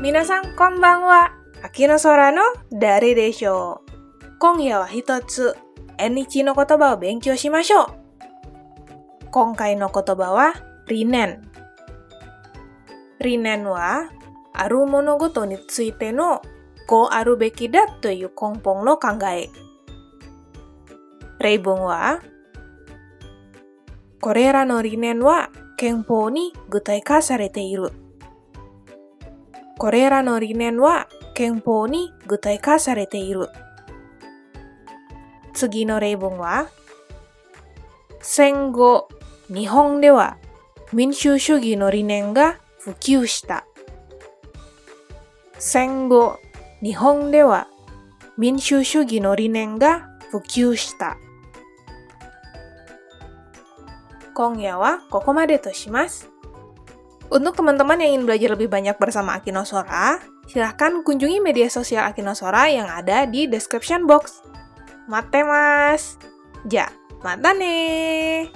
皆さんこんばんは。秋の空の誰でしょう今夜は一つ、縁日の言葉を勉強しましょう。今回の言葉は、リネン。リネンは、ある物事についてのこうあるべきだという根本の考え。例文は、これらの理念は憲法に具体化されている。これらの理念は憲法に具体化されている。次の例文は、戦後、日本では民主主義の理念が普及した。戦後、日本では民主主義の理念が普及した。今夜はここまでとします。Untuk teman-teman yang ingin belajar lebih banyak bersama Akinosora, silahkan kunjungi media sosial Akinosora yang ada di description box. Mate mas! Ja, mata nih!